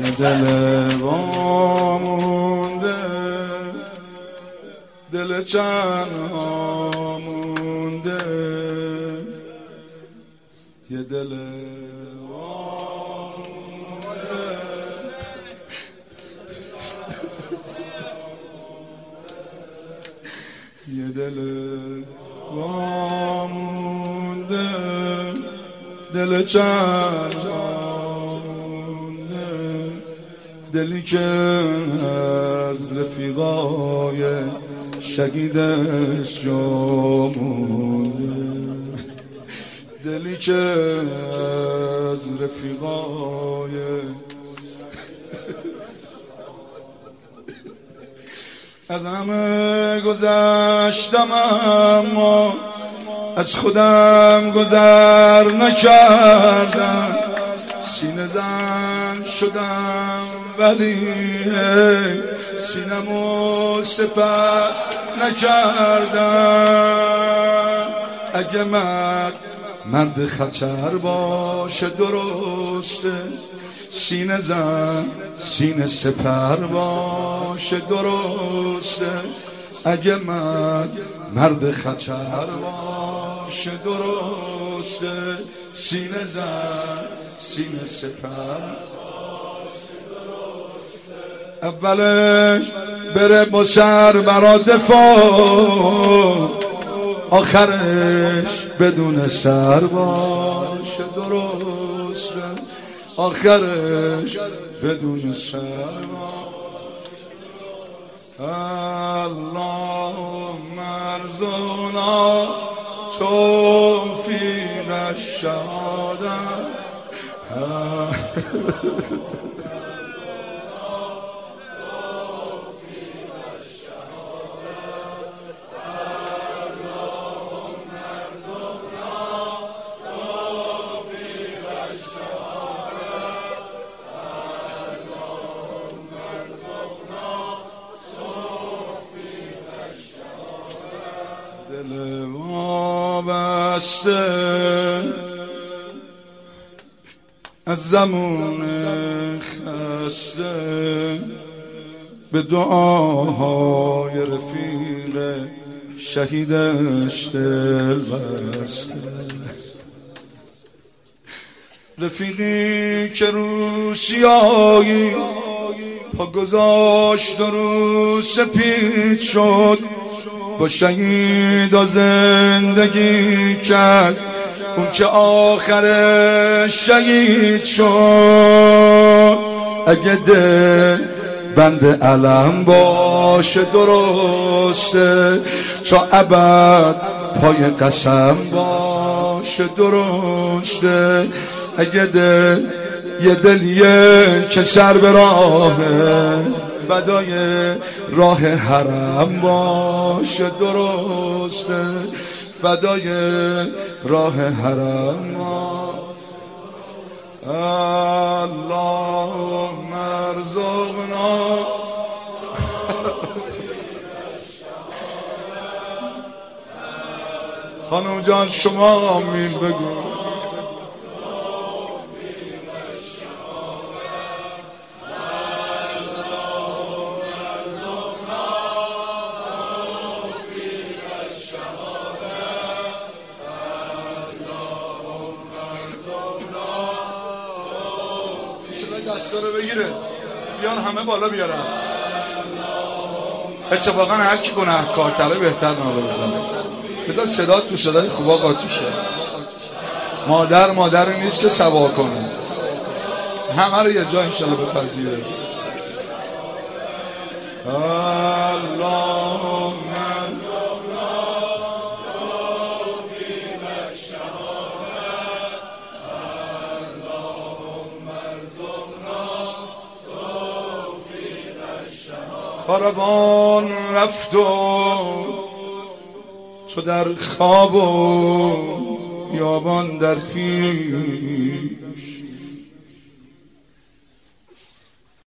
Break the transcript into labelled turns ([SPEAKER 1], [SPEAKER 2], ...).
[SPEAKER 1] یه دل وامونده دل چند مونده. یه دل یه دل وامونده دل چند دلی که از رفیقای شهیدش جامونده. دلی که از رفیقای از همه گذشتم اما از خودم گذر نکردم. سینه زن شدم. ولی سینمو سپر نکردم. اگه مرد مرد خطر باشه درسته. سینه زن سینه سپر باشه درسته. اگه مرد مرد خطر باشه درسته. سینه زن سینه سپر اولش بره با سر برا دفاع. آخرش بدون سر باشه درسته آخرش بدون سر اللهم ارزقنا توفیق الشهاده وابسته از زمان خسته به دعاهای رفیق شهیدش دل بسته رفیقی که رو سیاهی پا گذاشت و رو سپید شد با شهید و زندگی کرد. اون که آخر شهید شد. اگه دل بند علم باشه درسته تا ابد پای قسم باشه درسته. اگه دل یه دلیه که سر به راهه فدای راه حرم باشه درسته. فدای راه حرم اللهم ارزقنا. خانم جان شما آمین بگو. دستا رو بگیره. بیان همه بالا بیارن. اتفاقا هر کی گناه کارتره بهتر ناله بزنه. بذار صدا تو صدای خوبا قاطیشه مادر مادر نیست که سوا کنه. همه رو یه جا انشالله بپذیره. اللهم کاروان رفت و تو در خواب و یابان در پیش